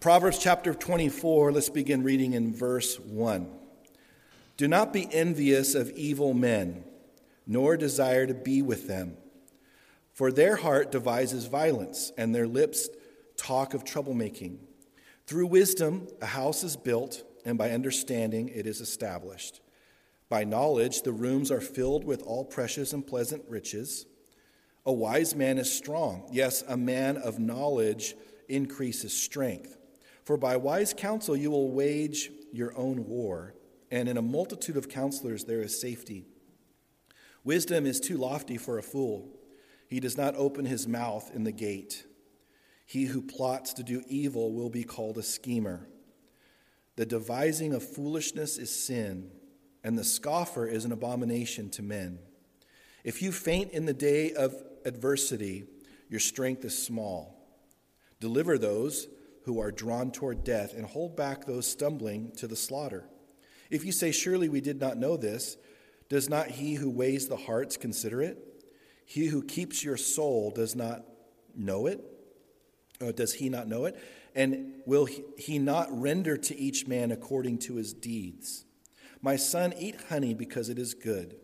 Proverbs chapter 24, let's begin reading in verse 1. Do not be envious of evil men, nor desire to be with them. For their heart devises violence, and their lips talk of troublemaking. Through wisdom, a house is built, and by understanding, it is established. By knowledge, the rooms are filled with all precious and pleasant riches. A wise man is strong. Yes, a man of knowledge increases strength. For by wise counsel you will wage your own war, and in a multitude of counselors there is safety. Wisdom is too lofty for a fool. He does not open his mouth in the gate. He who plots to do evil will be called a schemer. The devising of foolishness is sin, and the scoffer is an abomination to men. If you faint in the day of adversity, your strength is small. Deliver those who are drawn toward death, and hold back those stumbling to the slaughter. If you say, Surely we did not know this, does not he who weighs the hearts consider it? He who keeps your soul does not know it? Or does he not know it? And will he not render to each man according to his deeds? My son, eat honey because it is good,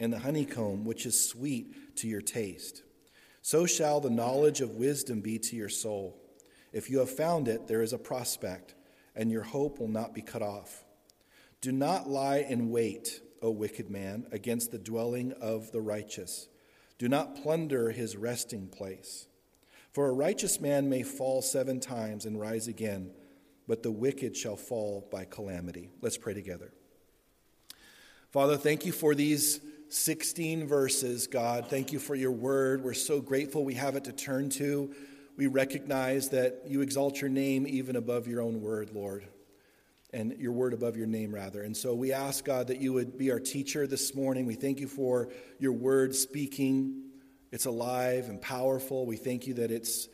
and the honeycomb which is sweet to your taste. So shall the knowledge of wisdom be to your soul. If you have found it, there is a prospect, and your hope will not be cut off. Do not lie in wait, O wicked man, against the dwelling of the righteous. Do not plunder his resting place. For a righteous man may fall seven times and rise again, but the wicked shall fall by calamity. Let's pray together. Father, thank you for these 16 verses, God. Thank you for your word. We're so grateful we have it to turn to we recognize that you exalt your name even above your own word, Lord, and your word above your name, rather. And so we ask, God, that you would be our teacher this morning. We thank you for your word speaking. It's alive and powerful. We thank you that it's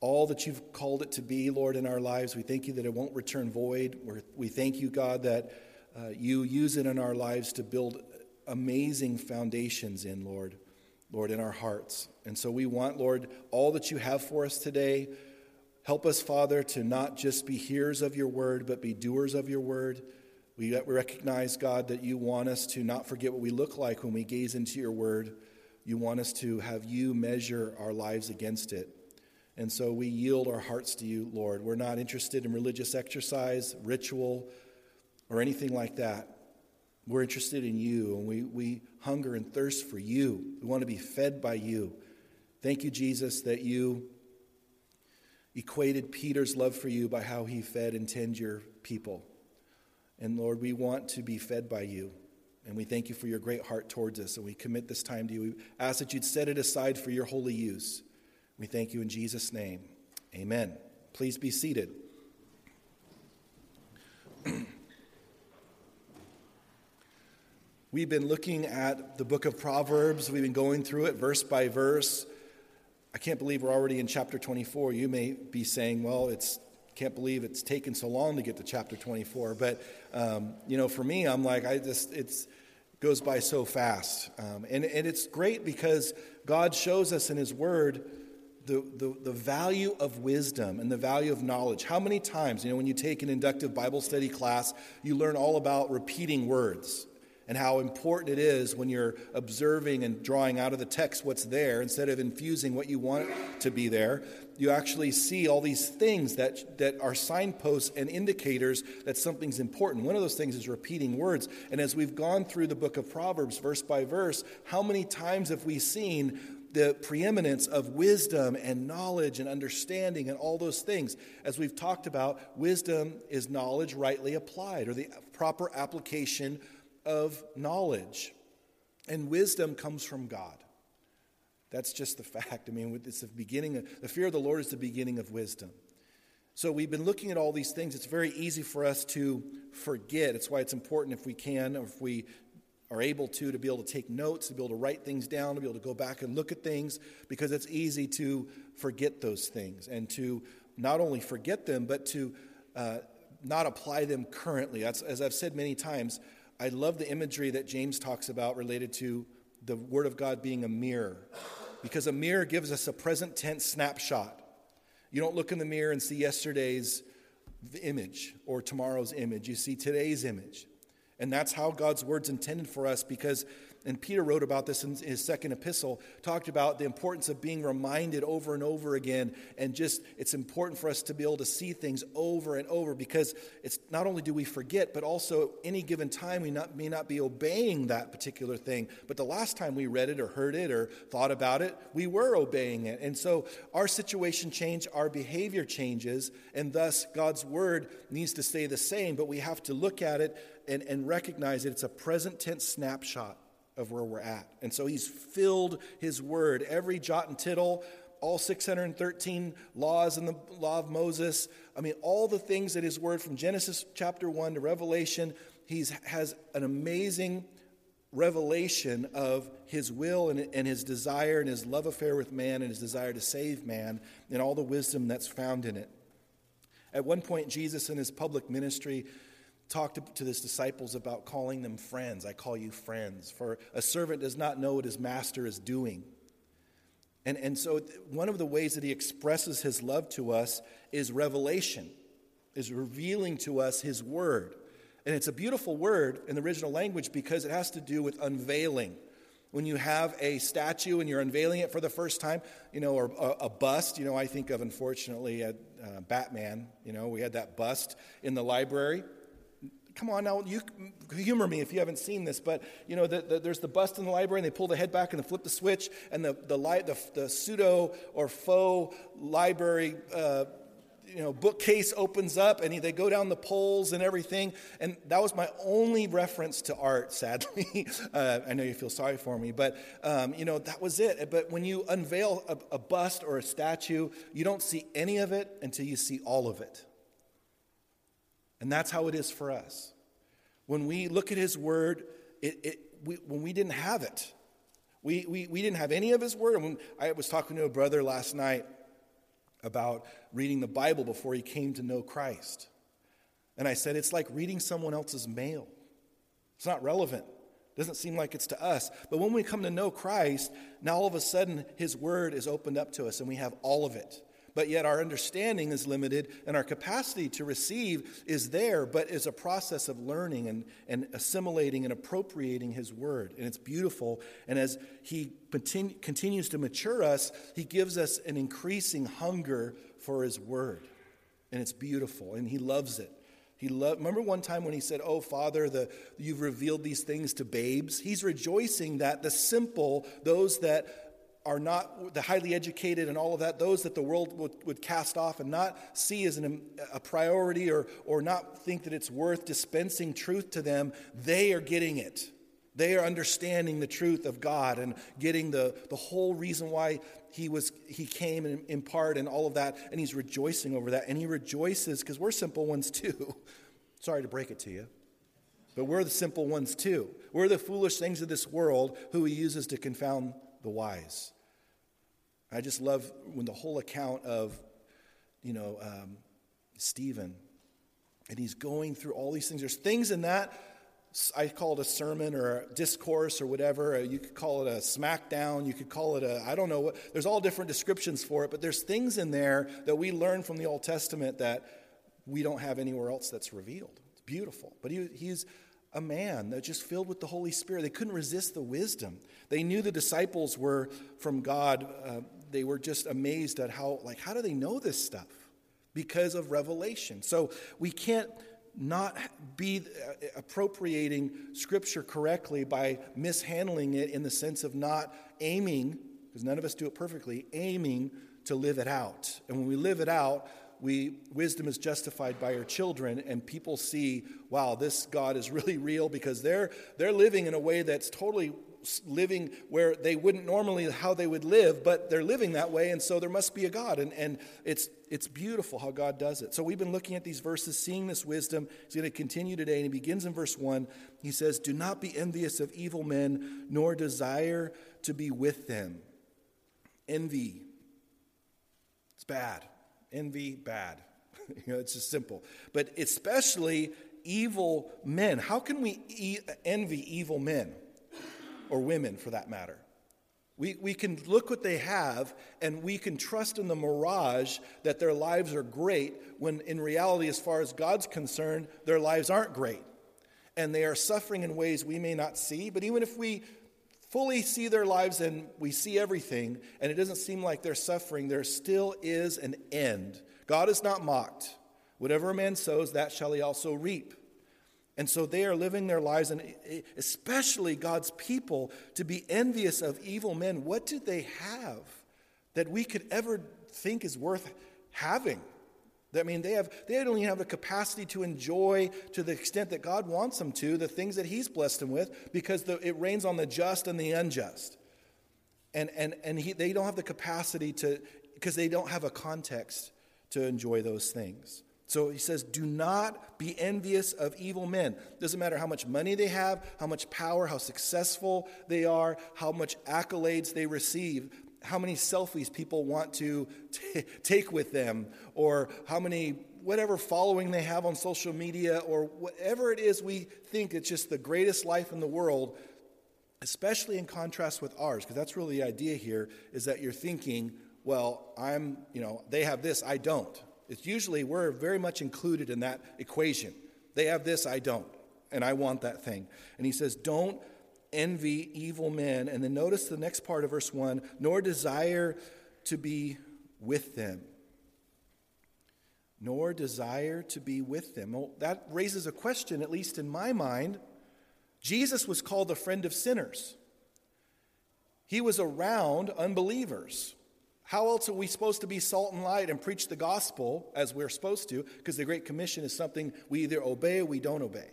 all that you've called it to be, Lord, in our lives. We thank you that it won't return void. we thank you, God, that uh, you use it in our lives to build amazing foundations in, Lord. Lord, in our hearts. And so we want, Lord, all that you have for us today. Help us, Father, to not just be hearers of your word, but be doers of your word. We recognize, God, that you want us to not forget what we look like when we gaze into your word. You want us to have you measure our lives against it. And so we yield our hearts to you, Lord. We're not interested in religious exercise, ritual, or anything like that. We're interested in you, and we, we hunger and thirst for you. We want to be fed by you. Thank you, Jesus, that you equated Peter's love for you by how he fed and tended your people. And Lord, we want to be fed by you. And we thank you for your great heart towards us. And we commit this time to you. We ask that you'd set it aside for your holy use. We thank you in Jesus' name. Amen. Please be seated. We've been looking at the book of Proverbs. We've been going through it verse by verse. I can't believe we're already in chapter 24. You may be saying, well, it's can't believe it's taken so long to get to chapter 24. But, um, you know, for me, I'm like, I just, it's goes by so fast. Um, and, and it's great because God shows us in His Word the, the, the value of wisdom and the value of knowledge. How many times, you know, when you take an inductive Bible study class, you learn all about repeating words and how important it is when you're observing and drawing out of the text what's there instead of infusing what you want to be there. You actually see all these things that, that are signposts and indicators that something's important. One of those things is repeating words. And as we've gone through the book of Proverbs, verse by verse, how many times have we seen the preeminence of wisdom and knowledge and understanding and all those things. As we've talked about, wisdom is knowledge rightly applied or the proper application of knowledge. And wisdom comes from God. That's just the fact. I mean, it's the beginning of, the fear of the Lord is the beginning of wisdom. So we've been looking at all these things. It's very easy for us to forget. It's why it's important if we can, or if we are able to, to be able to take notes, to be able to write things down, to be able to go back and look at things, because it's easy to forget those things and to not only forget them, but to uh, not apply them currently. That's, as I've said many times, I love the imagery that James talks about related to the Word of God being a mirror, because a mirror gives us a present tense snapshot. You don't look in the mirror and see yesterday's image or tomorrow's image. You see today's image. And that's how God's word's intended for us because and Peter wrote about this in his second epistle, talked about the importance of being reminded over and over again. And just, it's important for us to be able to see things over and over because it's not only do we forget, but also any given time we not, may not be obeying that particular thing. But the last time we read it or heard it or thought about it, we were obeying it. And so our situation changes, our behavior changes, and thus God's word needs to stay the same, but we have to look at it and, and recognize that it's a present tense snapshot of where we're at. And so he's filled his word, every jot and tittle, all 613 laws in the law of Moses. I mean, all the things that his word from Genesis chapter 1 to Revelation, he has an amazing revelation of his will and, and his desire and his love affair with man and his desire to save man and all the wisdom that's found in it. At one point, Jesus in his public ministry talked to his disciples about calling them friends. I call you friends, for a servant does not know what his master is doing. And, and so, one of the ways that he expresses his love to us is revelation, is revealing to us his word. And it's a beautiful word in the original language because it has to do with unveiling. When you have a statue and you're unveiling it for the first time, you know, or a, a bust, you know, I think of unfortunately uh, Batman, you know, we had that bust in the library come on now, you humor me if you haven't seen this, but you know, the, the, there's the bust in the library, and they pull the head back and they flip the switch, and the the, li- the, the pseudo or faux library. Uh, you know, bookcase opens up and they go down the poles and everything. And that was my only reference to art, sadly. uh, I know you feel sorry for me, but, um, you know, that was it. But when you unveil a, a bust or a statue, you don't see any of it until you see all of it. And that's how it is for us. When we look at His Word, it, it, we, when we didn't have it, we, we, we didn't have any of His Word. And when I was talking to a brother last night about reading the Bible before he came to know Christ. And I said, it's like reading someone else's mail. It's not relevant. It doesn't seem like it's to us. But when we come to know Christ, now all of a sudden his word is opened up to us and we have all of it but yet our understanding is limited and our capacity to receive is there, but is a process of learning and, and assimilating and appropriating His Word. And it's beautiful. And as He continue, continues to mature us, He gives us an increasing hunger for His Word. And it's beautiful, and He loves it. He loved, remember one time when he said, Oh, Father, the, you've revealed these things to babes? He's rejoicing that the simple, those that are not the highly educated and all of that, those that the world would, would cast off and not see as an, a priority or, or not think that it's worth dispensing truth to them, they are getting it. They are understanding the truth of God and getting the, the whole reason why he, was, he came in, in part and all of that, and he's rejoicing over that. And he rejoices because we're simple ones too. Sorry to break it to you. But we're the simple ones too. We're the foolish things of this world who he uses to confound the wise. I just love when the whole account of, you know, um, Stephen, and he's going through all these things. There's things in that, I call it a sermon or a discourse or whatever. You could call it a smackdown. You could call it a, I don't know what, there's all different descriptions for it, but there's things in there that we learn from the Old Testament that we don't have anywhere else that's revealed. It's beautiful. But he, he's a man that just filled with the Holy Spirit. They couldn't resist the wisdom. They knew the disciples were from God. Uh, they were just amazed at how, like, how do they know this stuff? Because of revelation. So we can't not be appropriating Scripture correctly by mishandling it in the sense of not aiming, because none of us do it perfectly, aiming to live it out. And when we live it out, we wisdom is justified by our children and people see wow this god is really real because they're they're living in a way that's totally living where they wouldn't normally how they would live but they're living that way and so there must be a god and, and it's it's beautiful how god does it. So we've been looking at these verses seeing this wisdom. He's going to continue today and he begins in verse 1 he says do not be envious of evil men nor desire to be with them. Envy. It's bad. Envy, bad. you know, it's just simple. But especially evil men. How can we envy evil men or women for that matter? We, we can look what they have and we can trust in the mirage that their lives are great when in reality, as far as God's concerned, their lives aren't great. And they are suffering in ways we may not see. But even if we fully see their lives and we see everything and it doesn't seem like they're suffering, there still is an end. God is not mocked. Whatever a man sows, that shall he also reap. And so they are living their lives, and especially God's people, to be envious of evil men. What do they have that we could ever think is worth having? I mean, they, have, they don't even have the capacity to enjoy to the extent that God wants them to the things that He's blessed them with because the, it rains on the just and the unjust. And, and, and he, they don't have the capacity to, because they don't have a context to enjoy those things. So he says, Do not be envious of evil men. Doesn't matter how much money they have, how much power, how successful they are, how much accolades they receive, how many selfies people want to t- take with them, or how many, whatever following they have on social media, or whatever it is we think it's just the greatest life in the world, especially in contrast with ours, because that's really the idea here, is that you're thinking, well, I'm, you know, they have this, I don't. It's usually we're very much included in that equation. They have this, I don't, and I want that thing. And he says, Don't envy evil men. And then notice the next part of verse 1 nor desire to be with them. Nor desire to be with them. Well, that raises a question, at least in my mind. Jesus was called the friend of sinners, he was around unbelievers. How else are we supposed to be salt and light and preach the gospel as we're supposed to? Because the Great Commission is something we either obey or we don't obey.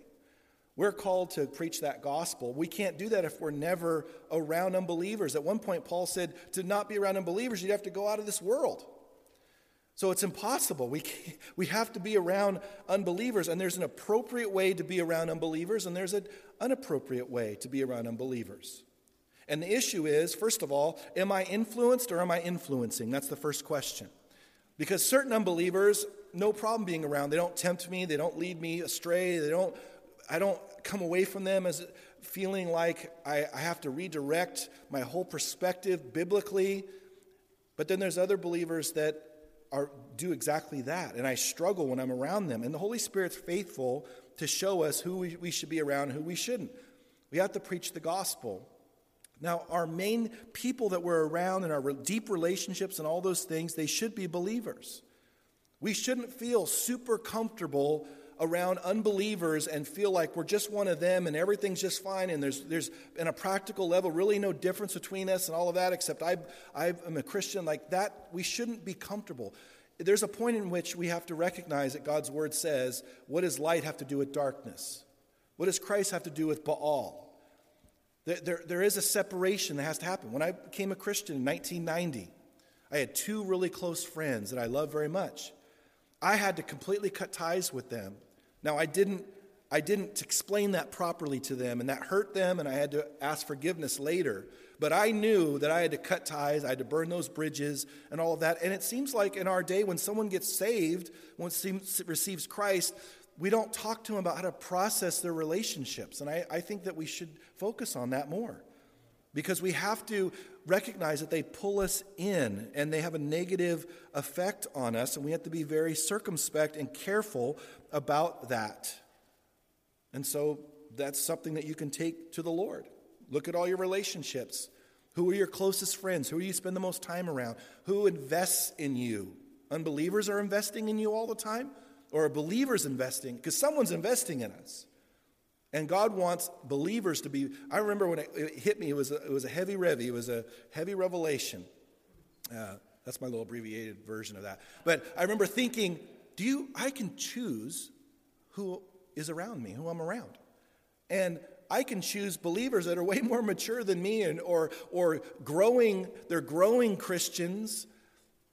We're called to preach that gospel. We can't do that if we're never around unbelievers. At one point, Paul said to not be around unbelievers, you'd have to go out of this world. So it's impossible. We, we have to be around unbelievers, and there's an appropriate way to be around unbelievers, and there's an inappropriate way to be around unbelievers. And the issue is, first of all, am I influenced or am I influencing? That's the first question. Because certain unbelievers, no problem being around. They don't tempt me, they don't lead me astray, they don't, I don't come away from them as feeling like I, I have to redirect my whole perspective biblically. But then there's other believers that are, do exactly that, and I struggle when I'm around them. And the Holy Spirit's faithful to show us who we, we should be around who we shouldn't. We have to preach the gospel. Now, our main people that we're around and our deep relationships and all those things, they should be believers. We shouldn't feel super comfortable around unbelievers and feel like we're just one of them and everything's just fine and there's, there's in a practical level really no difference between us and all of that except I, I am a Christian like that. We shouldn't be comfortable. There's a point in which we have to recognize that God's word says, what does light have to do with darkness? What does Christ have to do with Baal? There, there, there is a separation that has to happen. When I became a Christian in 1990, I had two really close friends that I love very much. I had to completely cut ties with them. Now, I didn't, I didn't explain that properly to them, and that hurt them, and I had to ask forgiveness later. But I knew that I had to cut ties, I had to burn those bridges, and all of that. And it seems like in our day, when someone gets saved, when receives Christ, we don't talk to them about how to process their relationships. And I, I think that we should focus on that more because we have to recognize that they pull us in and they have a negative effect on us, and we have to be very circumspect and careful about that. And so that's something that you can take to the Lord. Look at all your relationships. Who are your closest friends? Who do you spend the most time around? Who invests in you? Unbelievers are investing in you all the time? Or a believer's investing, because someone's investing in us. And God wants believers to be. I remember when it, hit me, it was, a, it was a heavy revy, it was a heavy revelation. Uh, that's my little abbreviated version of that. But I remember thinking, do you, I can choose who is around me, who I'm around. And I can choose believers that are way more mature than me and, or, or growing, they're growing Christians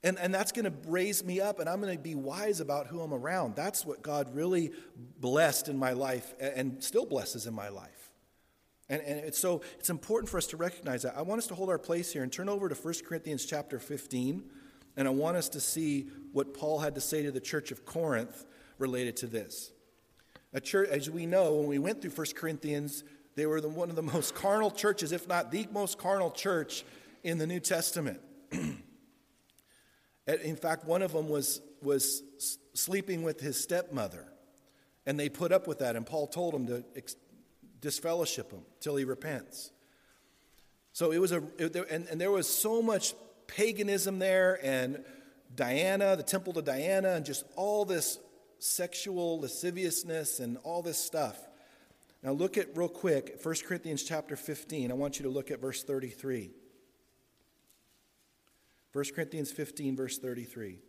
and, and that's going to raise me up, and I'm going to be wise about who I'm around. That's what God really blessed in my life and still blesses in my life. And, and it's, so it's important for us to recognize that. I want us to hold our place here and turn over to 1 Corinthians chapter 15, and I want us to see what Paul had to say to the church of Corinth related to this. A church, as we know, when we went through 1 Corinthians, they were the, one of the most carnal churches, if not the most carnal church in the New Testament. in fact, one of them was, was sleeping with his stepmother, and they put up with that, and Paul told him to disfellowship him till he repents. So it was a, it, and, and there was so much paganism there, and Diana, the temple to Diana, and just all this sexual lasciviousness and all this stuff. Now look at real quick 1 Corinthians chapter 15. I want you to look at verse 33. 1 Corinthians 15, verse 33.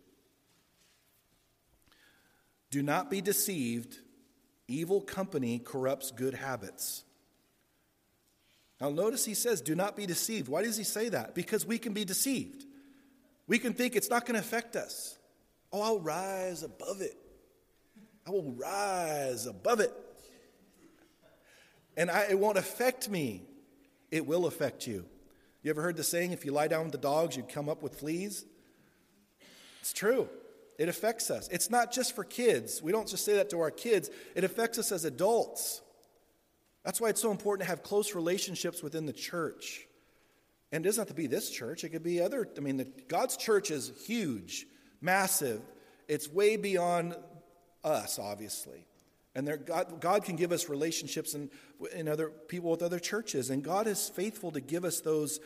Do not be deceived. Evil company corrupts good habits. Now, notice he says, Do not be deceived. Why does he say that? Because we can be deceived. We can think it's not going to affect us. Oh, I'll rise above it. I will rise above it. And I, it won't affect me. It will affect you. You ever heard the saying, if you lie down with the dogs, you come up with fleas? It's true. It affects us. It's not just for kids. We don't just say that to our kids, it affects us as adults. That's why it's so important to have close relationships within the church. And it doesn't have to be this church, it could be other. I mean, the, God's church is huge, massive. It's way beyond us, obviously. And God, God can give us relationships in, in other people with other churches. And God is faithful to give us those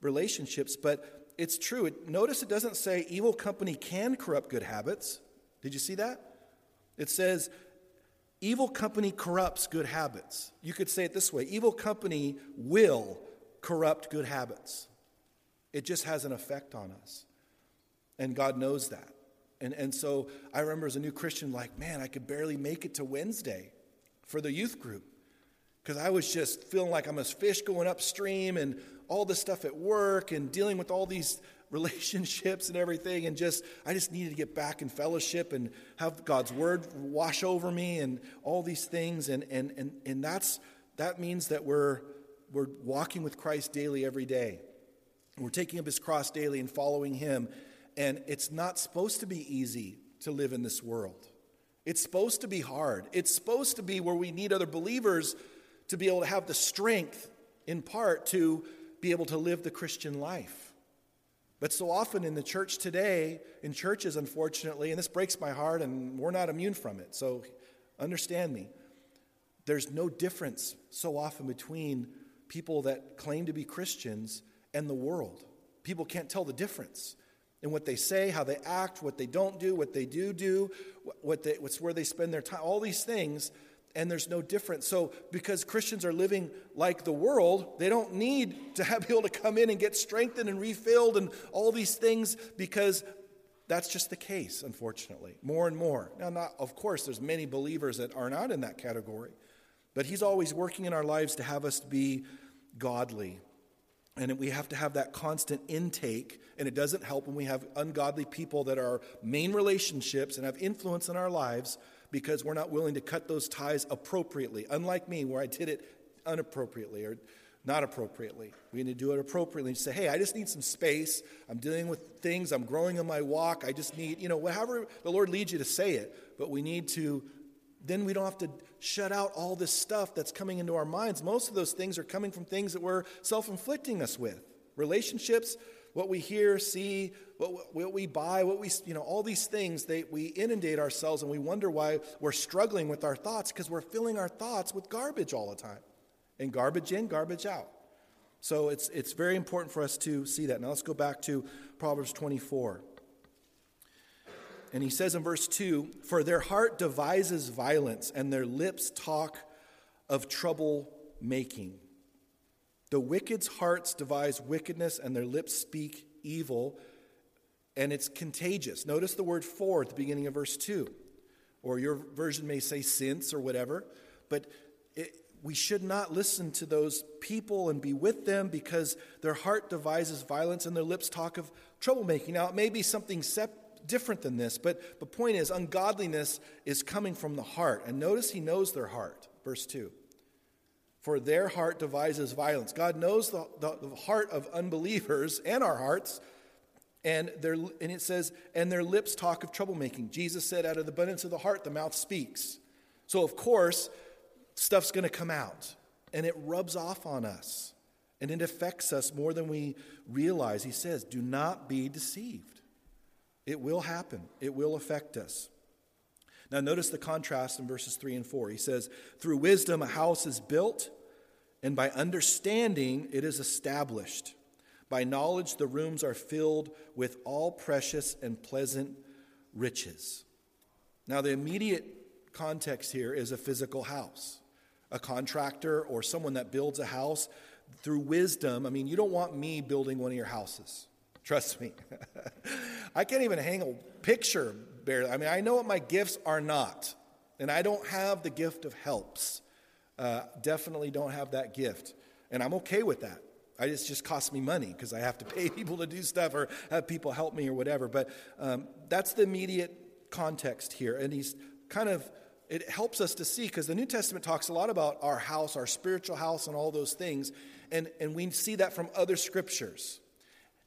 relationships. But it's true. It, notice it doesn't say evil company can corrupt good habits. Did you see that? It says evil company corrupts good habits. You could say it this way evil company will corrupt good habits. It just has an effect on us. And God knows that. And, and so I remember as a new Christian, like, man, I could barely make it to Wednesday for the youth group. Because I was just feeling like I'm a fish going upstream and all this stuff at work and dealing with all these relationships and everything. And just I just needed to get back in fellowship and have God's word wash over me and all these things. And and and, and that's that means that we're we're walking with Christ daily every day. We're taking up his cross daily and following him and it's not supposed to be easy to live in this world. It's supposed to be hard. It's supposed to be where we need other believers to be able to have the strength, in part, to be able to live the Christian life. But so often in the church today, in churches, unfortunately, and this breaks my heart, and we're not immune from it, so understand me. There's no difference so often between people that claim to be Christians and the world. People can't tell the difference in what they say, how they act, what they don't do, what they do do, what they, what's where they spend their time, all these things, and there's no difference. So, because Christians are living like the world, they don't need to have, be able to come in and get strengthened and refilled and all these things because that's just the case, unfortunately, more and more. Now, not, of course, there's many believers that are not in that category, but He's always working in our lives to have us be godly. And we have to have that constant intake. And it doesn't help when we have ungodly people that are main relationships and have influence in our lives because we're not willing to cut those ties appropriately. Unlike me, where I did it unappropriately or not appropriately. We need to do it appropriately and say, hey, I just need some space. I'm dealing with things. I'm growing in my walk. I just need, you know, however the Lord leads you to say it. But we need to, then we don't have to shut out all this stuff that's coming into our minds. Most of those things are coming from things that we're self inflicting us with relationships, what we hear, see, what, what we buy, what we, you know, all these things, they, we inundate ourselves and we wonder why we're struggling with our thoughts because we're filling our thoughts with garbage all the time. And garbage in, garbage out. So it's, it's very important for us to see that. Now let's go back to Proverbs 24. And he says in verse 2 For their heart devises violence, and their lips talk of trouble making. The wicked's hearts devise wickedness, and their lips speak evil, and it's contagious. Notice the word for at the beginning of verse 2. Or your version may say since or whatever, but it, we should not listen to those people and be with them because their heart devises violence and their lips talk of troublemaking. Now, it may be something separate different than this, but the point is, ungodliness is coming from the heart. And notice he knows their heart, verse 2. For their heart devises violence. God knows the, the, the heart of unbelievers and our hearts. And, their, and it says, and their lips talk of troublemaking. Jesus said, out of the abundance of the heart, the mouth speaks. So, of course, stuff's going to come out, and it rubs off on us. And it affects us more than we realize. He says, Do not be deceived. It will happen, it will affect us. Now, notice the contrast in verses 3 and 4. He says, Through wisdom a house is built, and by understanding it is established. By knowledge the rooms are filled with all precious and pleasant riches. Now, the immediate context here is a physical house. A contractor or someone that builds a house through wisdom. I mean, you don't want me building one of your houses. Trust me. I can't even hang a picture barely. I mean, I know what my gifts are not, and I don't have the gift of helps. Uh, definitely don't have that gift, and I'm okay with that. I just just costs me money because I have to pay people to do stuff or have people help me or whatever. But um, that's the immediate context here, and he's kind of it helps us to see because the New Testament talks a lot about our house, our spiritual house, and all those things, and and we see that from other scriptures.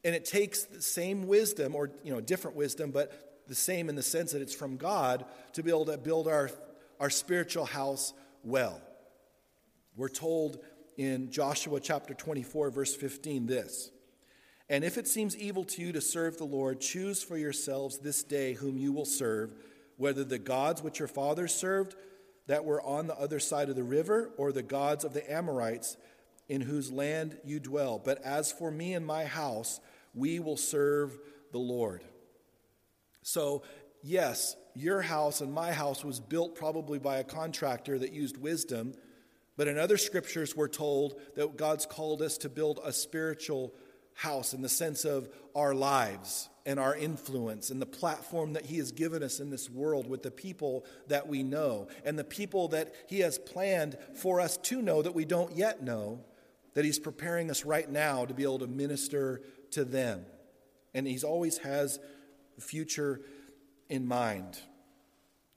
And it takes the same wisdom, or you know, different wisdom, but the same in the sense that it's from God to be able to build our, our spiritual house well. We're told in Joshua chapter 24, verse 15, this And if it seems evil to you to serve the Lord, choose for yourselves this day whom you will serve, whether the gods which your fathers served that were on the other side of the river, or the gods of the Amorites in whose land you dwell. But as for me and my house, we will serve the Lord. So, yes, your house and my house was built probably by a contractor that used wisdom, but in other scriptures, we're told that God's called us to build a spiritual house in the sense of our lives and our influence and the platform that He has given us in this world with the people that we know and the people that He has planned for us to know that we don't yet know, that He's preparing us right now to be able to minister to them. And He's always has the future in mind.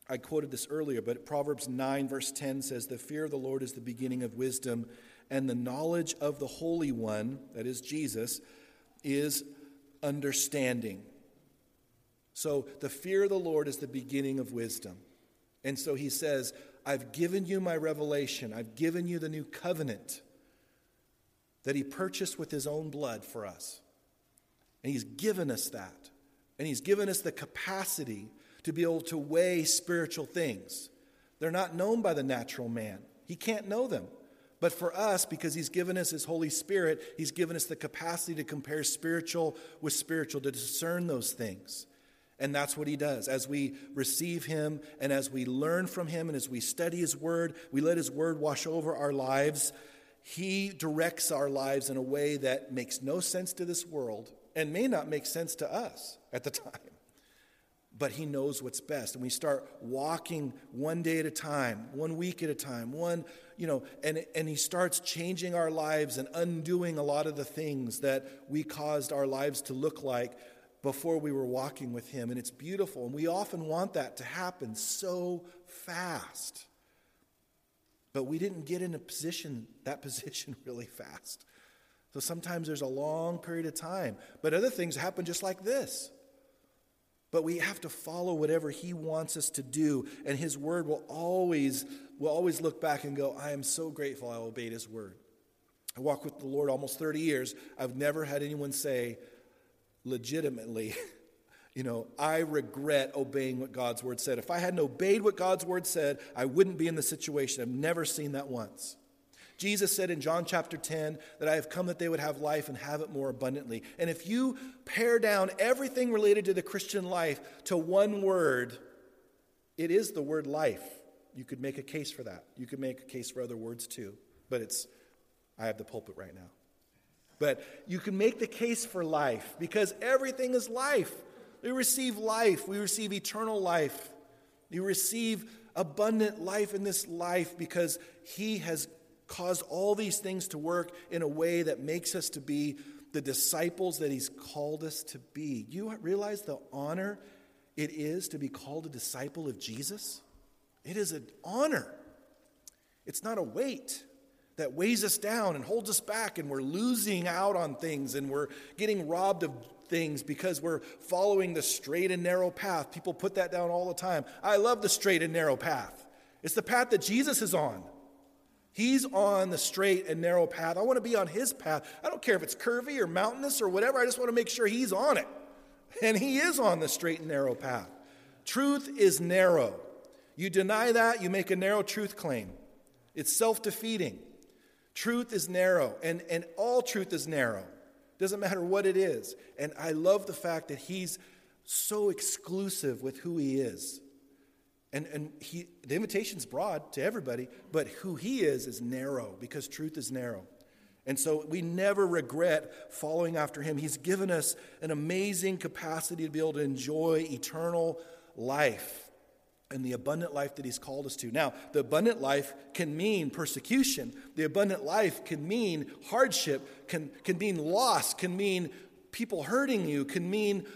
I quoted this earlier, but Proverbs 9, verse 10 says, The fear of the Lord is the beginning of wisdom, and the knowledge of the Holy One, that is Jesus, is understanding. So the fear of the Lord is the beginning of wisdom. And so he says, I've given you my revelation, I've given you the new covenant that he purchased with his own blood for us. And he's given us that. And he's given us the capacity to be able to weigh spiritual things. They're not known by the natural man, he can't know them. But for us, because He's given us His Holy Spirit, He's given us the capacity to compare spiritual with spiritual, to discern those things. And that's what He does. As we receive Him and as we learn from Him and as we study His Word, we let His Word wash over our lives. He directs our lives in a way that makes no sense to this world and may not make sense to us at the time but he knows what's best. And we start walking one day at a time one week at a time one you know and, and he starts changing our lives and undoing a lot of the things that we caused our lives to look like before we were walking with him. And it's beautiful. And we often want that to happen so fast. But we didn't get in a position that position really fast so sometimes there's a long period of time but other things happen just like this. But we have to follow whatever he wants us to do and his word will always will always look back and go i am so grateful i obeyed his word. I walked with the lord almost 30 years. I've never had anyone say legitimately you know i regret obeying what god's word said. If i hadn't obeyed what god's word said i wouldn't be in the situation. I've never seen that once Jesus said in John chapter 10 that I have come that they would have life and have it more abundantly. And if you pare down everything related to the Christian life to one word, it is the word life. You could make a case for that. You could make a case for other words too, but it's, I have the pulpit right now. But you can make the case for life because everything is life. We receive life, we receive eternal life. You receive abundant life in this life because He has caused all these things to work in a way that makes us to be the disciples that he's called us to be. You realize the honor it is to be called a disciple of Jesus? It is an honor. It's not a weight that weighs us down and holds us back, and we're losing out on things and we're getting robbed of things because we're following the straight and narrow path. People put that down all the time. I love the straight and narrow path, it's the path that Jesus is on. He's on the straight and narrow path. I want to be on his path. I don't care if it's curvy or mountainous or whatever. I just want to make sure he's on it. And he is on the straight and narrow path. Truth is narrow. You deny that, you make a narrow truth claim. It's self defeating. Truth is narrow, and, and all truth is narrow. Doesn't matter what it is. And I love the fact that he's so exclusive with who he is. And, and he, the invitation's broad to everybody, but who he is is narrow because truth is narrow. And so we never regret following after him. He's given us an amazing capacity to be able to enjoy eternal life and the abundant life that he's called us to. Now, the abundant life can mean persecution. The abundant life can mean hardship, can, can mean loss, can mean people hurting you, can mean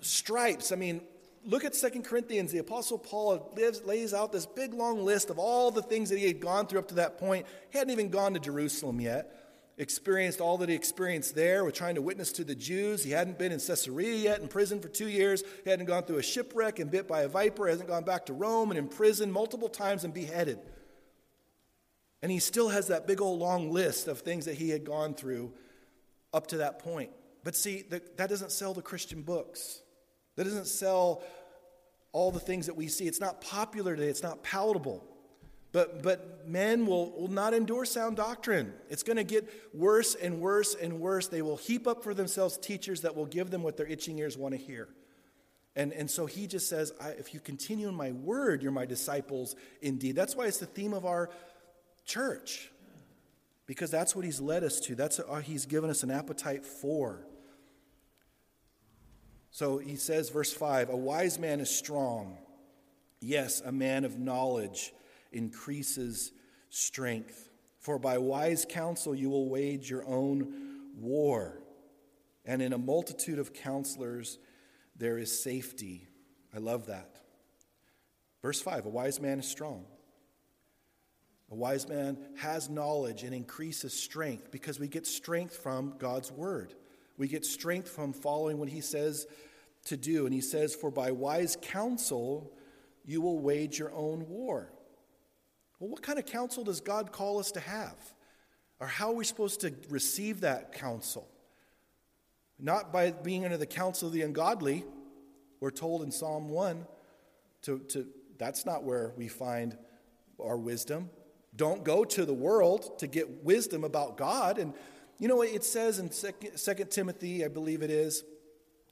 stripes. I mean, look at Second Corinthians. The Apostle Paul lives, lays out this big long list of all the things that he had gone through up to that point. He hadn't even gone to Jerusalem yet experienced all that he experienced there with trying to witness to the Jews. He hadn't been in Caesarea yet, in prison for two years. He hadn't gone through a shipwreck and bit by a viper. He hasn't gone back to Rome and in prison multiple times and beheaded. And he still has that big old long list of things that he had gone through up to that point. But see, that doesn't sell the Christian books. That doesn't sell all the things that we see. It's not popular today, it's not palatable. But, but men will, will not endure sound doctrine. It's going to get worse and worse and worse. They will heap up for themselves teachers that will give them what their itching ears want to hear. And, and so he just says, If you continue in my word, you're my disciples indeed. That's why it's the theme of our church, because that's what he's led us to. That's what he's given us an appetite for. So he says, verse 5 A wise man is strong. Yes, a man of knowledge increases strength. For by wise counsel you will wage your own war, and in a multitude of counselors there is safety. I love that. Verse 5 A wise man is strong. A wise man has knowledge and increases strength because we get strength from God's word. We get strength from following what he says to do. And he says, For by wise counsel you will wage your own war. Well, what kind of counsel does God call us to have? Or how are we supposed to receive that counsel? Not by being under the counsel of the ungodly. We're told in Psalm 1 to, to that's not where we find our wisdom. Don't go to the world to get wisdom about God. And you know, what it says in 2 Timothy, I believe it is,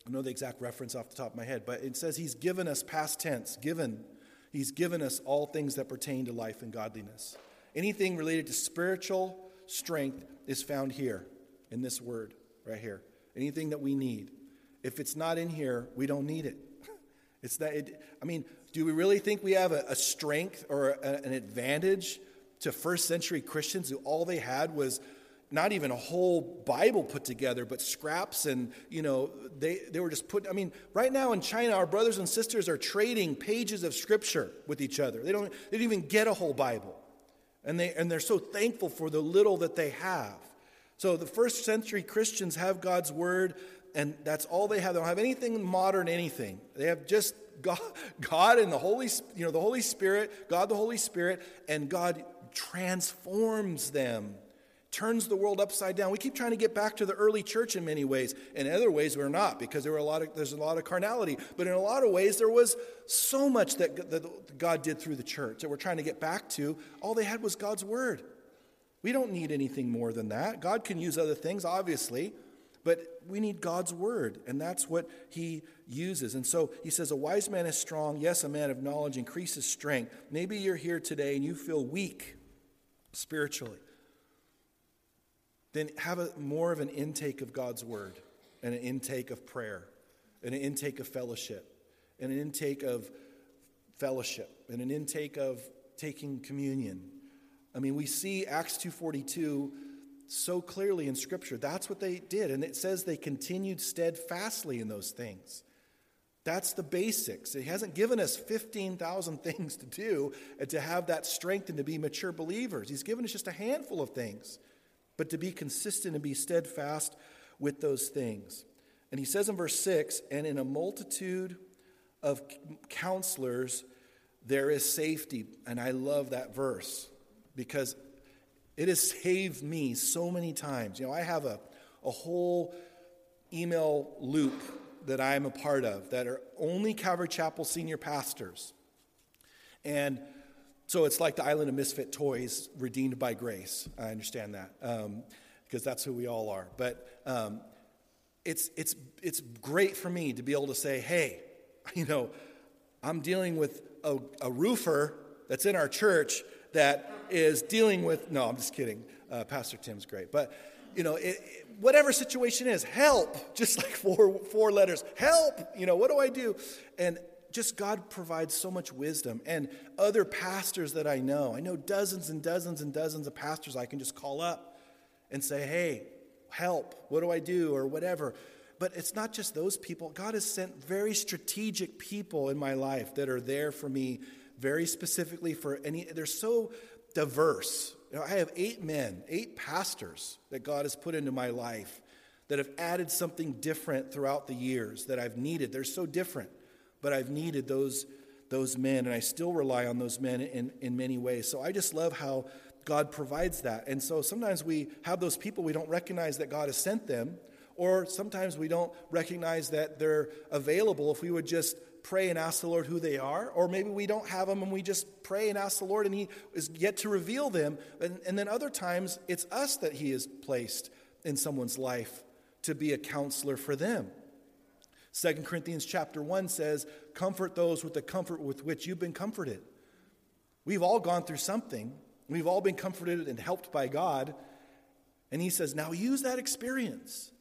I know the exact reference off the top of my head, but it says he's given us past tense, given He's given us all things that pertain to life and godliness. Anything related to spiritual strength is found here in this word right here. Anything that we need. If it's not in here, we don't need it. It's that, it, I mean, do we really think we have a, a strength or a, an advantage to first century Christians who all they had was not even a whole Bible put together, but scraps and, you know, they, they were just put. I mean, right now in China, our brothers and sisters are trading pages of scripture with each other. They don't, they don't even get a whole Bible. And, they, and they're so thankful for the little that they have. So the first century Christians have God's word, and that's all they have. They don't have anything modern, anything. They have just God, God and the Holy, you know, the Holy Spirit, God the Holy Spirit, and God transforms them turns the world upside down. We keep trying to get back to the early church in many ways. In other ways, we're not because there were a lot of, there's a lot of carnality. But in a lot of ways, there was so much that, that God did through the church that we're trying to get back to. All they had was God's word. We don't need anything more than that. God can use other things, obviously, but we need God's word, and that's what he uses. And so he says, A wise man is strong. Yes, a man of knowledge increases strength. Maybe you're here today and you feel weak spiritually then have a, more of an intake of God's word and an intake of prayer and an intake of fellowship and an intake of fellowship and an intake of taking communion. I mean, we see Acts 2:42 so clearly in scripture. That's what they did and it says they continued steadfastly in those things. That's the basics. He hasn't given us 15,000 things to do and to have that strength and to be mature believers. He's given us just a handful of things but to be consistent and be steadfast with those things. And he says in verse 6 and in a multitude of counselors, there is safety. And I love that verse because It has saved me so many times. You know, I have a, a whole email loop that I'm a part of that are only Calvary Chapel senior pastors. And so it's like the island of misfit toys redeemed by grace. I understand that because um, that's who we all are. But um, it's, it's, it's great for me to be able to say, hey, you know, I'm dealing with a, a roofer that's in our church that is dealing with, no, I'm just kidding. Uh, Pastor Tim's great. But, you know, it, it, whatever situation is, help, just like four, four letters, help, you know, what do I do? And just God provides so much wisdom. And other pastors that I know, I know dozens and dozens and dozens of pastors I can just call up and say, hey, help, what do I do, or whatever. But it's not just those people. God has sent very strategic people in my life that are there for me very specifically for any, they're so diverse. You know, I have eight men, eight pastors that God has put into my life that have added something different throughout the years that I've needed. They're so different, but I've needed those, those men, and I still rely on those men in, in many ways. So I just love how God provides that. And so sometimes we have those people, we don't recognize that God has sent them, or sometimes we don't recognize that they're available if we would just pray and ask the Lord who they are, or maybe we don't have them and we just pray and ask the Lord and He is yet to reveal them. And, and then other times it's us that He has placed in someone's life to be a counselor for them. 2 Corinthians chapter 1 says, Comfort those with the comfort with which you've been comforted. We've all gone through something, we've all been comforted and helped by God. And He says, Now use that experience.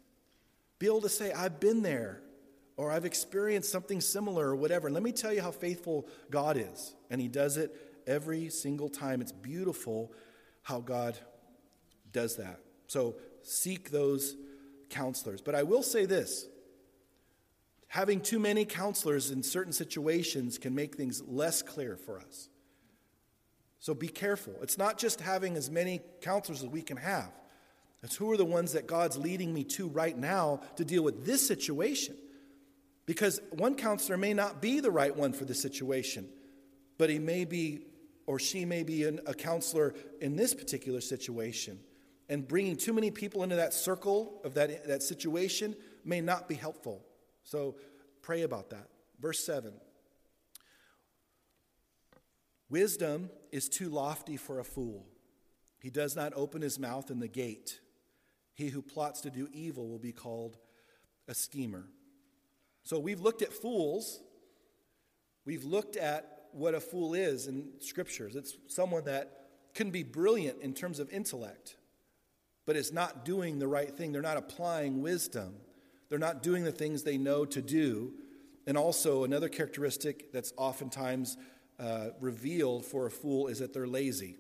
Be able to say, I've been there or I've experienced something similar or whatever. Let me tell you how faithful God is. And He does it every single time. It's beautiful how God does that. So seek those counselors. But I will say this having too many counselors in certain situations can make things less clear for us. So be careful. It's not just having as many counselors as we can have. It's who are the ones that God's leading me to right now to deal with this situation. Because one counselor may not be the right one for the situation, but he may be or she may be an, a counselor in this particular situation. And bringing too many people into that circle of that, that situation may not be helpful. So pray about that. Verse 7 Wisdom is too lofty for a fool. He does not open his mouth in the gate. He who plots to do evil will be called a schemer. So we've looked at fools. We've looked at what a fool is in scriptures. It's someone that can be brilliant in terms of intellect, but is not doing the right thing. They're not applying wisdom. They're not doing the things they know to do. And also, another characteristic that's oftentimes uh, revealed for a fool is that they're lazy.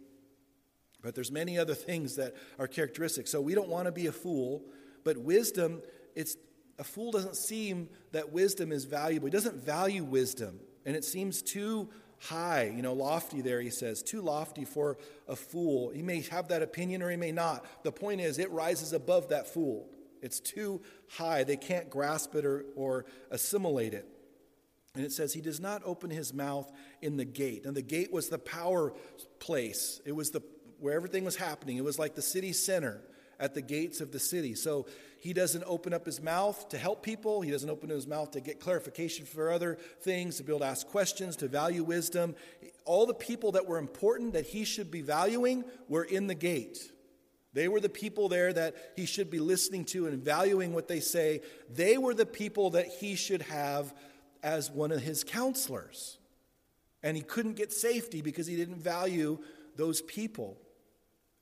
But there's many other things that are characteristic. So we don't want to be a fool, but wisdom, it's a fool doesn't seem that wisdom is valuable. He doesn't value wisdom, and it seems too high, you know, lofty there, he says, too lofty for a fool. He may have that opinion or he may not. The point is, it rises above that fool. It's too high. They can't grasp it or, or assimilate it. And it says, He does not open his mouth in the gate. And the gate was the power place, it was the, where everything was happening. It was like the city center at the gates of the city. So he doesn't open up his mouth to help people. He doesn't open his mouth to get clarification for other things, to be able to ask questions, to value wisdom. All the people that were important that he should be valuing were in the gate. They were the people there that he should be listening to and valuing what they say. They were the people that he should have as one of his counselors. And he couldn't get safety because he didn't value those people.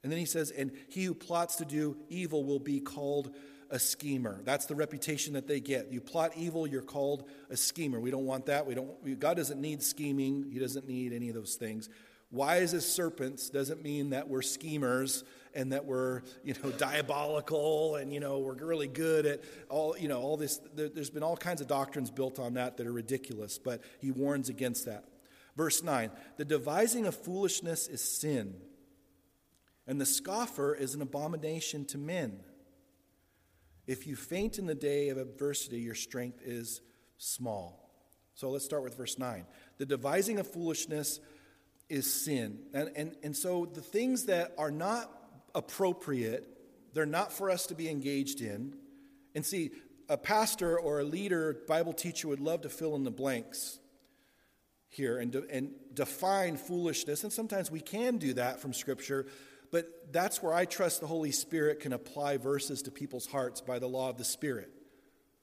And then he says, and he who plots to do evil will be called a schemer. That's the reputation that they get. You plot evil, you're called a schemer. We don't want that. We don't God doesn't need scheming. He doesn't need any of those things. Wise as serpents doesn't mean that we're schemers and that we're, you know, diabolical and you know, we're really good at all, you know, all this there's been all kinds of doctrines built on that that are ridiculous, but he warns against that. Verse 9, the devising of foolishness is sin and the scoffer is an abomination to men. If you faint in the day of adversity, your strength is small. So let's start with verse 9. The devising of foolishness is sin. And, and, and so the things that are not appropriate. They're not for us to be engaged in. And see, a pastor or a leader, Bible teacher would love to fill in the blanks here and, de- and define foolishness. And sometimes we can do that from Scripture, but that's where I trust the Holy Spirit can apply verses to people's hearts by the law of the Spirit,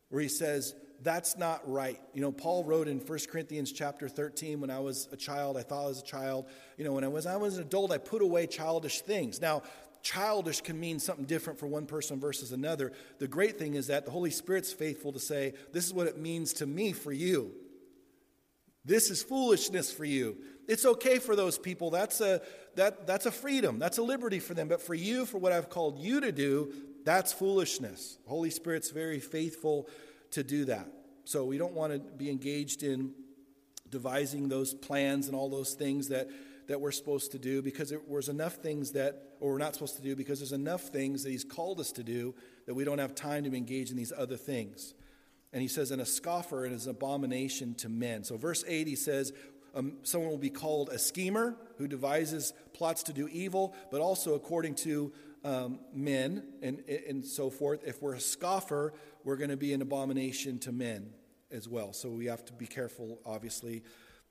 where he says, that's not right. You know, Paul wrote in 1 Corinthians chapter 13, when I was a child, I thought I was a child. You know, when I was, I was an adult, I put away childish things. Now, childish can mean something different for one person versus another. The great thing is that the Holy Spirit's faithful to say, this is what it means to me for you. This is foolishness for you. It's okay for those people. That's a, that, that's a freedom. That's a liberty for them. But for you, for what I've called you to do, that's foolishness. The Holy Spirit's very faithful to do that. So we don't want to be engaged in devising those plans and all those things that, that we're supposed to do because there was enough things that, or we're not supposed to do because there's enough things that He's called us to do that we don't have time to engage in these other things. And he says, and a scoffer is an abomination to men. So, verse 8, he says, um, someone will be called a schemer who devises plots to do evil, but also according to um, men and, and so forth. If we're a scoffer, we're going to be an abomination to men as well. So we have to be careful, obviously,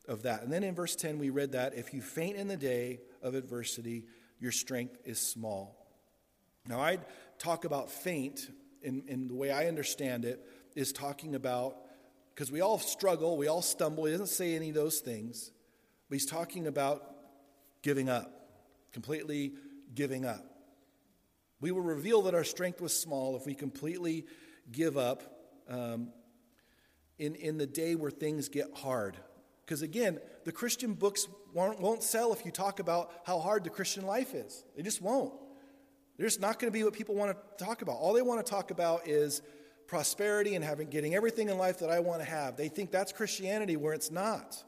of that. And then in verse 10, we read that if you faint in the day of adversity, your strength is small. Now, I'd talk about faint in, in the way I understand it, is talking about, because we all struggle, we all stumble. He doesn't say any of those things, but he's talking about giving up, completely giving up. We will reveal that our strength was small if we completely give up um, in, in the day where things get hard. Because again, the Christian books won't, won't sell if you talk about how hard the Christian life is. They just won't. They're just not going to be what people want to talk about. All they want to talk about is prosperity and having getting everything in life that I want to have. They think that's Christianity where it's not.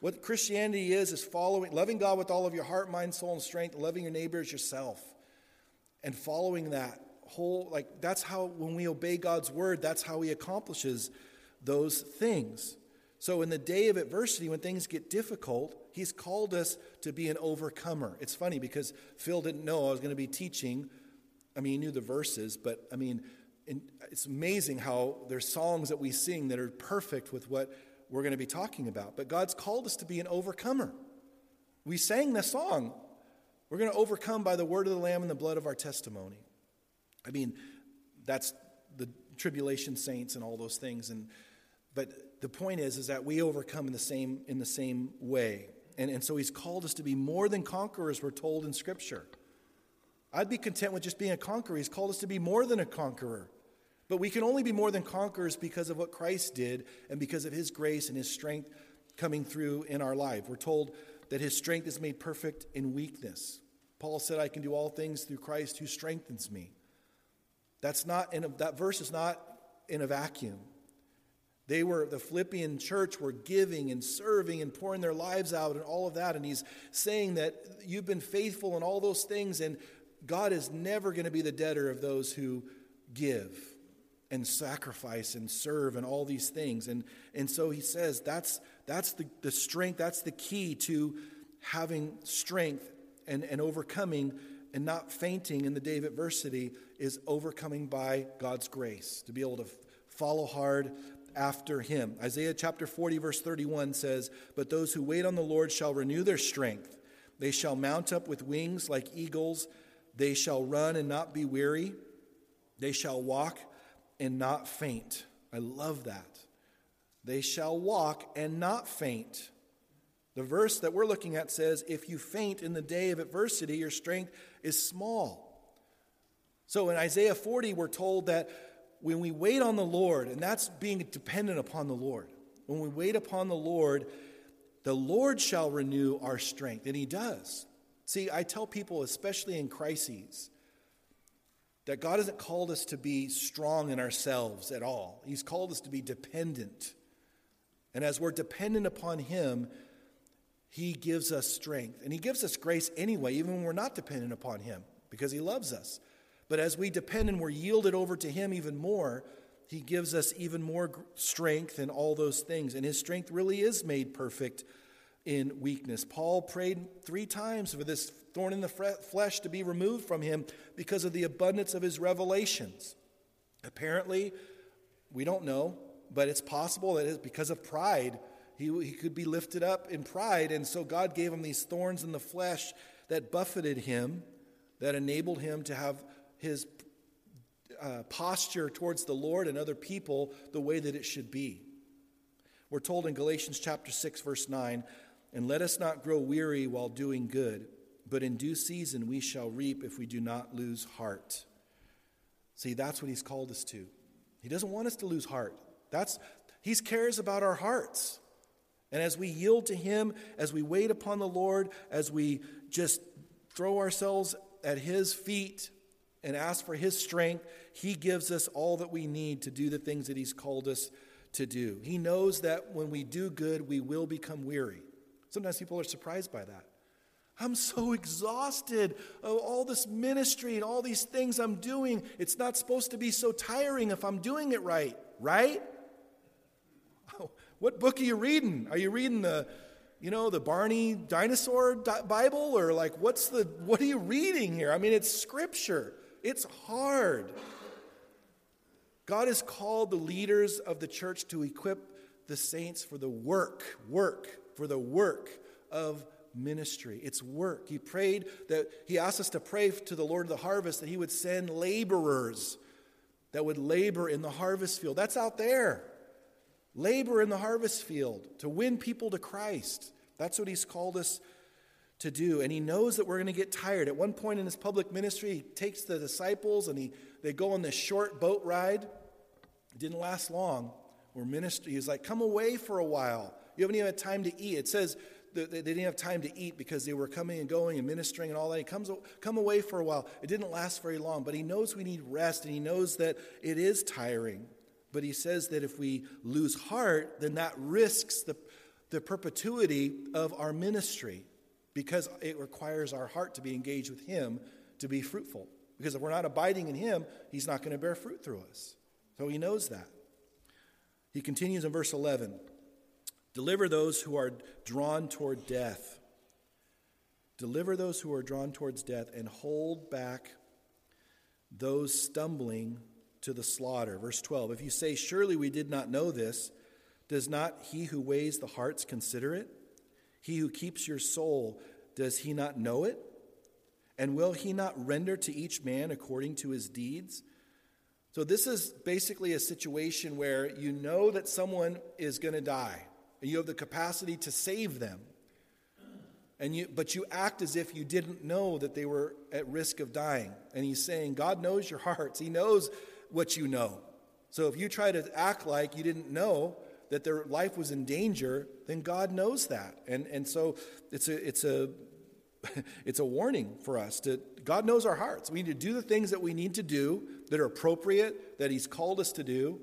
What Christianity is is following loving God with all of your heart, mind, soul, and strength, loving your neighbor as yourself. And following that whole like that's how when we obey God's word, that's how he accomplishes those things. So, in the day of adversity, when things get difficult, He's called us to be an overcomer. It's funny because Phil didn't know I was going to be teaching. I mean, he knew the verses, but I mean, it's amazing how there's songs that we sing that are perfect with what we're going to be talking about. But God's called us to be an overcomer. We sang the song. We're going to overcome by the word of the Lamb and the blood of our testimony. I mean, that's the tribulation saints and all those things. And but the point is, is that we overcome in the same in the same way. And, and so he's called us to be more than conquerors, we're told in Scripture. I'd be content with just being a conqueror. He's called us to be more than a conqueror. But we can only be more than conquerors because of what Christ did and because of his grace and his strength coming through in our life. We're told that his strength is made perfect in weakness. Paul said, I can do all things through Christ who strengthens me. That's not in a, that verse is not in a vacuum. They were, the Philippian church were giving and serving and pouring their lives out and all of that. And he's saying that you've been faithful in all those things, and God is never going to be the debtor of those who give and sacrifice and serve and all these things. And, and so he says that's, that's the, the strength, that's the key to having strength and, and overcoming and not fainting in the day of adversity is overcoming by God's grace, to be able to follow hard after him. Isaiah chapter 40, verse 31 says, But those who wait on the Lord shall renew their strength. They shall mount up with wings like eagles. They shall run and not be weary. They shall walk and not faint. I love that. They shall walk and not faint. The verse that we're looking at says, If you faint in the day of adversity, your strength is small. So in Isaiah 40, we're told that when we wait on the Lord, and that's being dependent upon the Lord, when we wait upon the Lord, the Lord shall renew our strength. And He does. See, I tell people, especially in crises, that God hasn't called us to be strong in ourselves at all. He's called us to be dependent. And as we're dependent upon Him, He gives us strength. And He gives us grace anyway, even when we're not dependent upon Him, because He loves us. But as we depend and we're yielded over to Him even more, He gives us even more strength in all those things. And His strength really is made perfect in weakness. Paul prayed three times for this thorn in the flesh to be removed from him because of the abundance of his revelations. Apparently, we don't know, but it's possible that because of pride. He, he could be lifted up in pride, and so God gave him these thorns in the flesh that buffeted him, that enabled him to have his uh, posture towards the Lord and other people the way that it should be. We're told in Galatians chapter 6 verse 9, "And let us not grow weary while doing good, but in due season we shall reap if we do not lose heart." See, that's what he's called us to. He doesn't want us to lose heart. That's he cares about our hearts. And as we yield to him, as we wait upon the Lord, as we just throw ourselves at his feet and ask for his strength, he gives us all that we need to do the things that he's called us to do. He knows that when we do good, we will become weary. Sometimes people are surprised by that. I'm so exhausted of all this ministry and all these things I'm doing. It's not supposed to be so tiring if I'm doing it right, right? Oh, what book are you reading? Are you reading the, you know, the Barney dinosaur Bible or like what's the what are you reading here? I mean, it's scripture. It's hard. God has called the leaders of the church to equip the saints for the work, work, for the work of ministry. It's work. He prayed that he asked us to pray to the Lord of the harvest that he would send laborers that would labor in the harvest field. That's out there. Labor in the harvest field to win people to Christ. That's what he's called us to do. And he knows that we're going to get tired. At one point in his public ministry, he takes the disciples and he, they go on this short boat ride. It didn't last long. We're ministry. He's like, come away for a while. You haven't even had time to eat. It says they didn't have time to eat because they were coming and going and ministering and all that. He comes, come away for a while. It didn't last very long, but he knows we need rest and he knows that it is tiring. But he says that if we lose heart, then that risks the, the perpetuity of our ministry because it requires our heart to be engaged with Him to be fruitful. Because if we're not abiding in Him, He's not going to bear fruit through us. So He knows that. He continues in verse 11 Deliver those who are drawn toward death. Deliver those who are drawn towards death and hold back those stumbling to the slaughter. Verse 12 If you say, Surely we did not know this, does not he who weighs the hearts consider it? He who keeps your soul, does he not know it? And will he not render to each man according to his deeds? So, this is basically a situation where you know that someone is going to die, and you have the capacity to save them. And you, but you act as if you didn't know that they were at risk of dying. And he's saying, God knows your hearts. He knows what you know. So if you try to act like you didn't know, that their life was in danger, then God knows that. And, and so it's a, it's, a, it's a warning for us to God knows our hearts. We need to do the things that we need to do that are appropriate, that He's called us to do,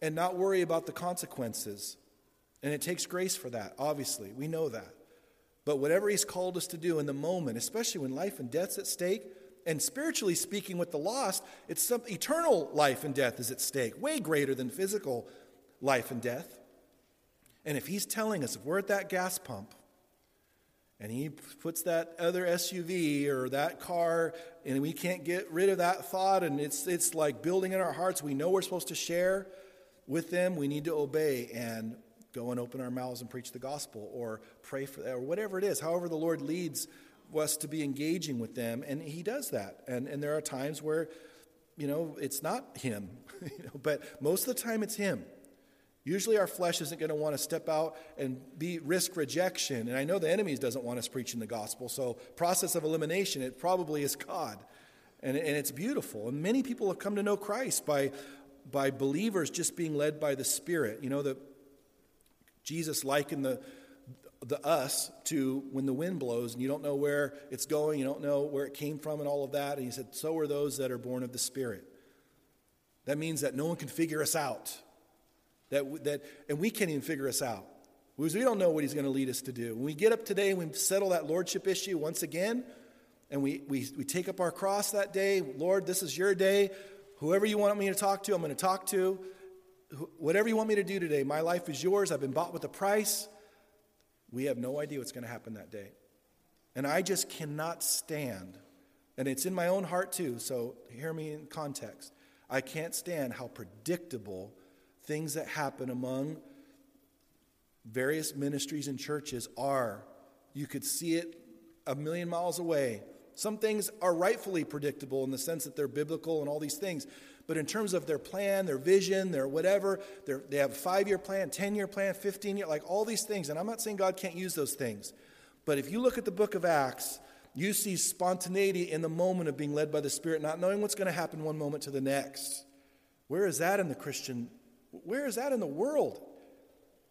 and not worry about the consequences. And it takes grace for that, obviously. We know that. But whatever He's called us to do in the moment, especially when life and death's at stake, and spiritually speaking, with the lost, it's some eternal life and death is at stake, way greater than physical life and death. And if he's telling us, if we're at that gas pump and he puts that other SUV or that car and we can't get rid of that thought and it's, it's like building in our hearts, we know we're supposed to share with them, we need to obey and go and open our mouths and preach the gospel or pray for that or whatever it is, however the Lord leads us to be engaging with them. And he does that. And, and there are times where, you know, it's not him, you know, but most of the time it's him. Usually, our flesh isn't going to want to step out and be risk rejection. And I know the enemy doesn't want us preaching the gospel. So, process of elimination, it probably is God, and, and it's beautiful. And many people have come to know Christ by by believers just being led by the Spirit. You know that Jesus likened the the us to when the wind blows and you don't know where it's going, you don't know where it came from, and all of that. And he said, So are those that are born of the Spirit. That means that no one can figure us out. That, that, and we can't even figure us out because we don't know what he's going to lead us to do. When we get up today and we settle that lordship issue once again, and we, we, we take up our cross that day, Lord, this is your day. Whoever you want me to talk to, I'm going to talk to. Whatever you want me to do today, my life is yours. I've been bought with a price. We have no idea what's going to happen that day. And I just cannot stand, and it's in my own heart too, so hear me in context. I can't stand how predictable things that happen among various ministries and churches are. You could see it a million miles away. Some things are rightfully predictable in the sense that they're biblical and all these things. But in terms of their plan, their vision, their whatever, they have a five year plan, 10 year plan, 15 year, like all these things. And I'm not saying God can't use those things. But if you look at the book of Acts, you see spontaneity in the moment of being led by the Spirit, not knowing what's going to happen one moment to the next. Where is that in the Christian? Where is that in the world?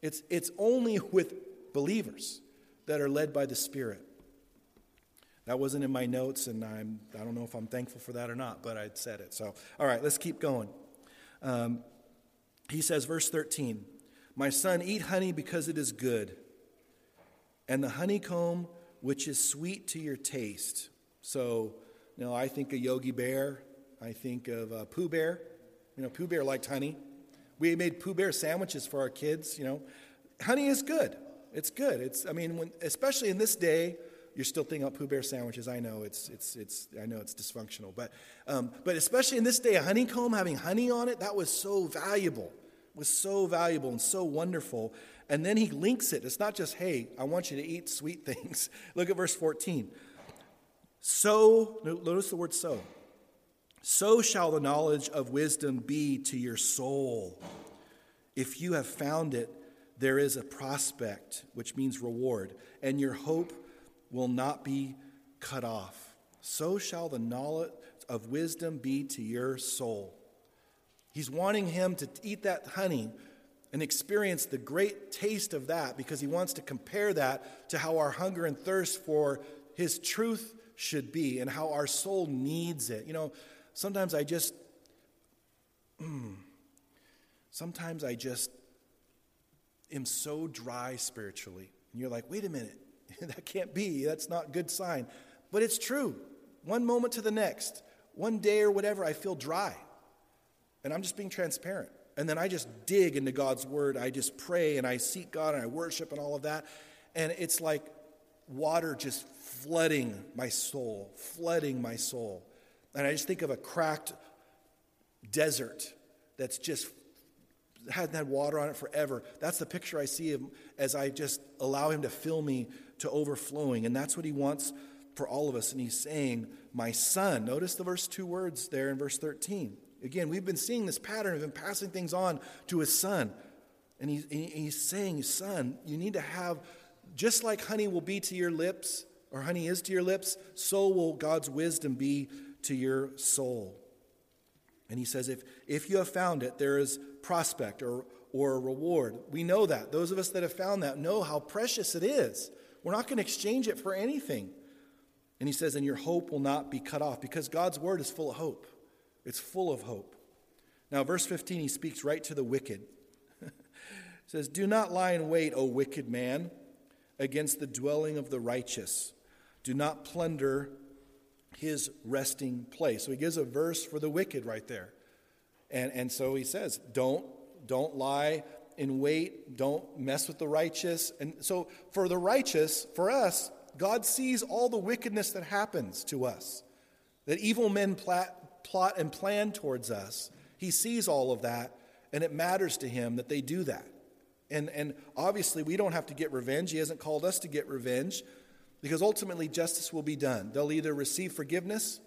It's, it's only with believers that are led by the Spirit. That wasn't in my notes, and I'm, I don't know if I'm thankful for that or not, but I said it. So, all right, let's keep going. Um, he says, verse 13 My son, eat honey because it is good, and the honeycomb which is sweet to your taste. So, you know, I think of Yogi Bear, I think of uh, Pooh Bear. You know, Pooh Bear liked honey. We made Pooh Bear sandwiches for our kids, you know. Honey is good. It's good. It's, I mean, when, especially in this day, you're still thinking about Pooh Bear sandwiches. I know it's, it's, it's, I know it's dysfunctional, but, um, but especially in this day, a honeycomb having honey on it, that was so valuable. It was so valuable and so wonderful. And then he links it. It's not just, hey, I want you to eat sweet things. Look at verse 14. So, notice the word so. So shall the knowledge of wisdom be to your soul. If you have found it, there is a prospect, which means reward, and your hope will not be cut off. So shall the knowledge of wisdom be to your soul. He's wanting him to eat that honey and experience the great taste of that because he wants to compare that to how our hunger and thirst for his truth should be and how our soul needs it. You know, sometimes I just, mm, sometimes I just am so dry spiritually. And you're like, wait a minute, that can't be. That's not a good sign. But it's true. One moment to the next, one day or whatever, I feel dry. And I'm just being transparent. And then I just dig into God's word. I just pray and I seek God and I worship and all of that. And it's like water just flooding my soul, flooding my soul. And I just think of a cracked desert that's just hadn't had water on it forever. That's the picture I see as I just allow him to fill me to overflowing. And that's what he wants for all of us. And he's saying, My son. Notice the verse two words there in verse 13. Again, we've been seeing this pattern of him passing things on to his son. And he's, he's saying, Son, you need to have, just like honey will be to your lips, or honey is to your lips, so will God's wisdom be to your soul. And he says, if, if you have found it, there is prospect or, or a reward. We know that. Those of us that have found that know how precious it is. We're not going to exchange it for anything. And he says, and your hope will not be cut off because God's word is full of hope. It's full of hope. Now, verse 15, he speaks right to the wicked. he says, Do not lie in wait, O wicked man, against the dwelling of the righteous. Do not plunder his resting place. So he gives a verse for the wicked right there. And, and so he says, Don't, don't lie in wait, don't mess with the righteous. And so for the righteous, for us, God sees all the wickedness that happens to us, that evil men plot, plot and plan towards us. He sees all of that, and it matters to him that they do that. And, and obviously, we don't have to get revenge. He hasn't called us to get revenge because ultimately justice will be done. They'll either receive forgiveness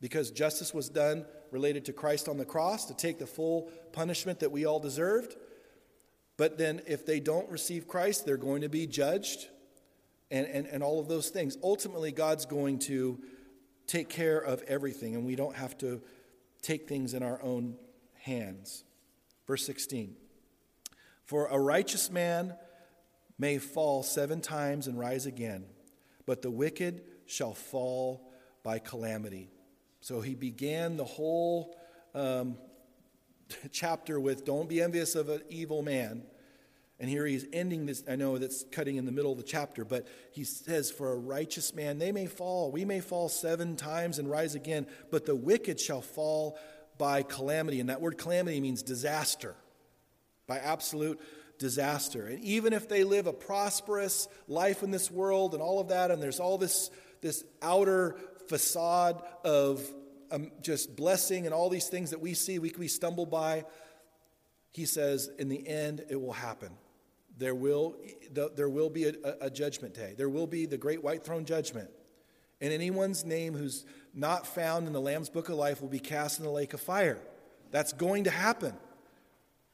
because justice was done related to Christ on the cross to take the full punishment that we all deserved, but then if they don't receive Christ, they're going to be judged and, and, and all of those things. Ultimately, God's going to take care of everything, and we don't have to take things in our own hands. Verse 16 For a righteous man may fall seven times and rise again, but the wicked shall fall by calamity. So he began the whole um, chapter with Don't be envious of an evil man. And here he's ending this. I know that's cutting in the middle of the chapter, but he says, For a righteous man, they may fall. We may fall seven times and rise again, but the wicked shall fall by calamity. And that word calamity means disaster, by absolute disaster. And even if they live a prosperous life in this world and all of that, and there's all this, this outer facade of um, just blessing and all these things that we see, we, we stumble by, he says, in the end, it will happen. There will, there will be a, a judgment day. There will be the great white throne judgment. And anyone's name who's not found in the Lamb's book of life will be cast in the lake of fire. That's going to happen.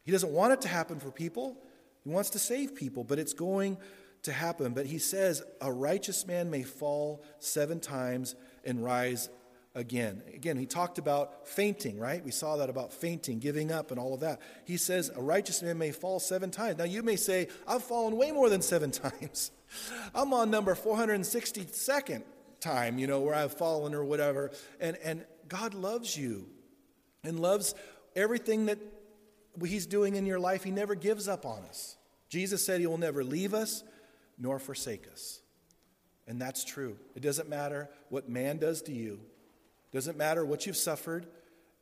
He doesn't want it to happen for people, he wants to save people, but it's going to happen. But he says, A righteous man may fall seven times and rise again. Again, he talked about fainting, right? We saw that about fainting, giving up, and all of that. He says, A righteous man may fall seven times. Now, you may say, I've fallen way more than seven times. I'm on number 462nd time, you know, where I've fallen or whatever. And, and God loves you and loves everything that He's doing in your life. He never gives up on us. Jesus said He will never leave us nor forsake us. And that's true. It doesn't matter what man does to you, it doesn't matter what you've suffered.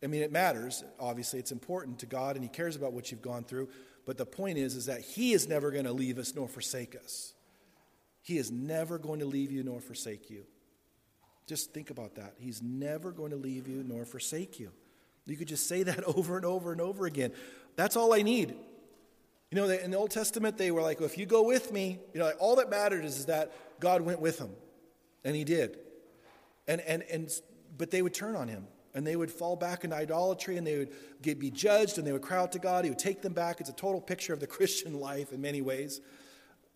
I mean, it matters. Obviously, it's important to God and He cares about what you've gone through. But the point is, is that He is never going to leave us nor forsake us. He is never going to leave you nor forsake you. Just think about that. He's never going to leave you nor forsake you. You could just say that over and over and over again. That's all I need. You know, in the Old Testament, they were like, well, if you go with me, you know, all that mattered is, is that God went with them. And he did. And, and, and, but they would turn on him and they would fall back into idolatry and they would get, be judged and they would cry out to God. He would take them back. It's a total picture of the Christian life in many ways.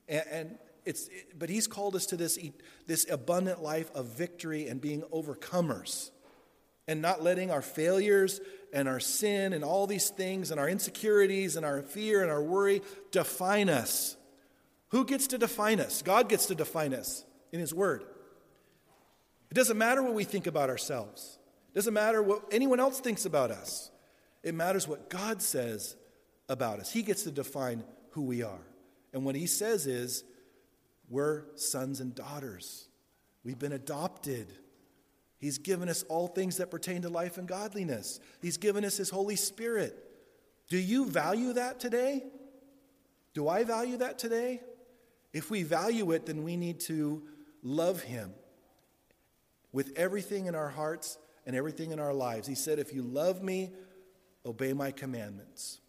And, and it's, it, but he's called us to this, this abundant life of victory and being overcomers and not letting our failures and our sin and all these things and our insecurities and our fear and our worry define us. Who gets to define us? God gets to define us in His Word. It doesn't matter what we think about ourselves, it doesn't matter what anyone else thinks about us. It matters what God says about us. He gets to define who we are. And what He says is, we're sons and daughters. We've been adopted. He's given us all things that pertain to life and godliness. He's given us His Holy Spirit. Do you value that today? Do I value that today? If we value it, then we need to love Him with everything in our hearts and everything in our lives. He said, If you love me, obey my commandments.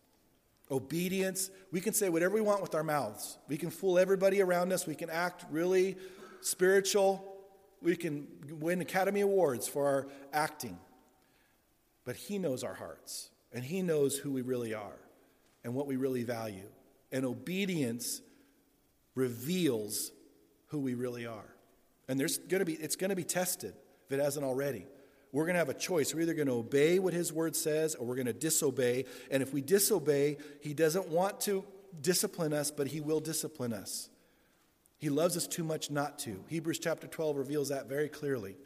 Obedience, we can say whatever we want with our mouths. We can fool everybody around us. We can act really spiritual we can win Academy Awards for our acting. But He knows our hearts, and He knows who we really are and what we really value. And obedience reveals who we really are. And there's going to be, it's going to be tested if it hasn't already. We're going to have a choice. We're either going to obey what His word says or we're going to disobey. And if we disobey, He doesn't want to discipline us, but He will discipline us. He loves us too much not to. Hebrews chapter 12 reveals that very clearly.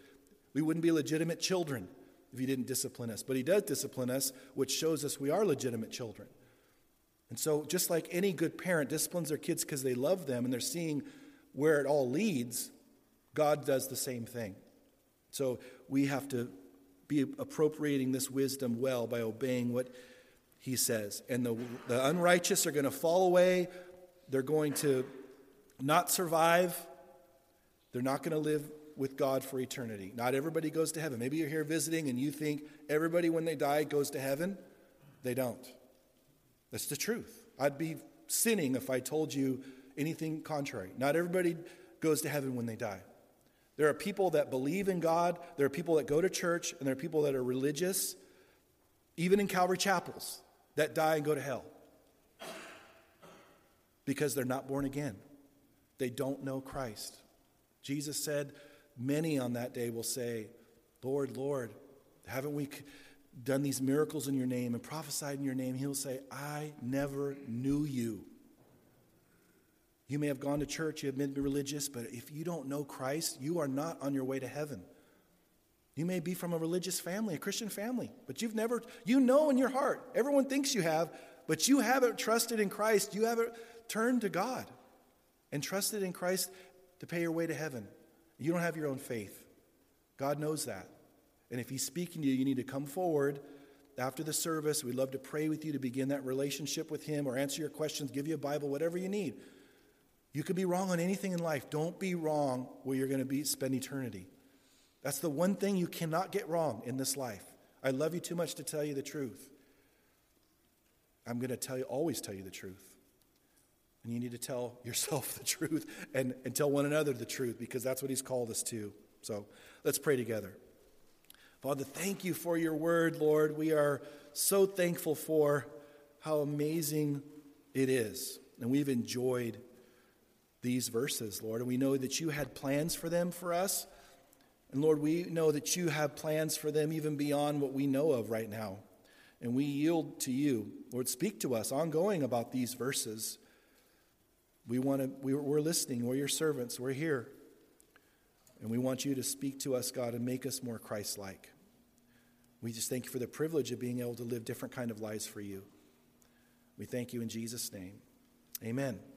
We wouldn't be legitimate children if He didn't discipline us, but He does discipline us, which shows us we are legitimate children. And so, just like any good parent disciplines their kids because they love them and they're seeing where it all leads, God does the same thing. So, we have to be appropriating this wisdom well by obeying what He says. And the, the unrighteous are going to fall away, they're going to not survive, they're not going to live with God for eternity. Not everybody goes to heaven. Maybe you're here visiting and you think everybody, when they die, goes to heaven. They don't. That's the truth. I'd be sinning if I told you anything contrary. Not everybody goes to heaven when they die. There are people that believe in God, there are people that go to church, and there are people that are religious, even in Calvary chapels, that die and go to hell because they're not born again. They don't know Christ. Jesus said, Many on that day will say, Lord, Lord, haven't we done these miracles in your name and prophesied in your name? He'll say, I never knew you. You may have gone to church, you have been religious, but if you don't know Christ, you are not on your way to heaven. You may be from a religious family, a Christian family, but you've never, you know in your heart, everyone thinks you have, but you haven't trusted in Christ. You haven't turned to God and trusted in Christ to pay your way to heaven. You don't have your own faith. God knows that. And if He's speaking to you, you need to come forward after the service. We'd love to pray with you to begin that relationship with Him or answer your questions, give you a Bible, whatever you need. You could be wrong on anything in life. Don't be wrong where you're going to be spend eternity. That's the one thing you cannot get wrong in this life. I love you too much to tell you the truth. I'm going to tell you, always tell you the truth. And you need to tell yourself the truth and, and tell one another the truth because that's what He's called us to. So let's pray together. Father, thank you for your word, Lord. We are so thankful for how amazing it is. And we've enjoyed these verses, Lord. And we know that you had plans for them for us. And Lord, we know that you have plans for them even beyond what we know of right now. And we yield to you. Lord, speak to us ongoing about these verses. We want to, we're listening. We're your servants. We're here. And we want you to speak to us, God, and make us more Christ like. We just thank you for the privilege of being able to live different kind of lives for you. We thank you in Jesus' name. Amen.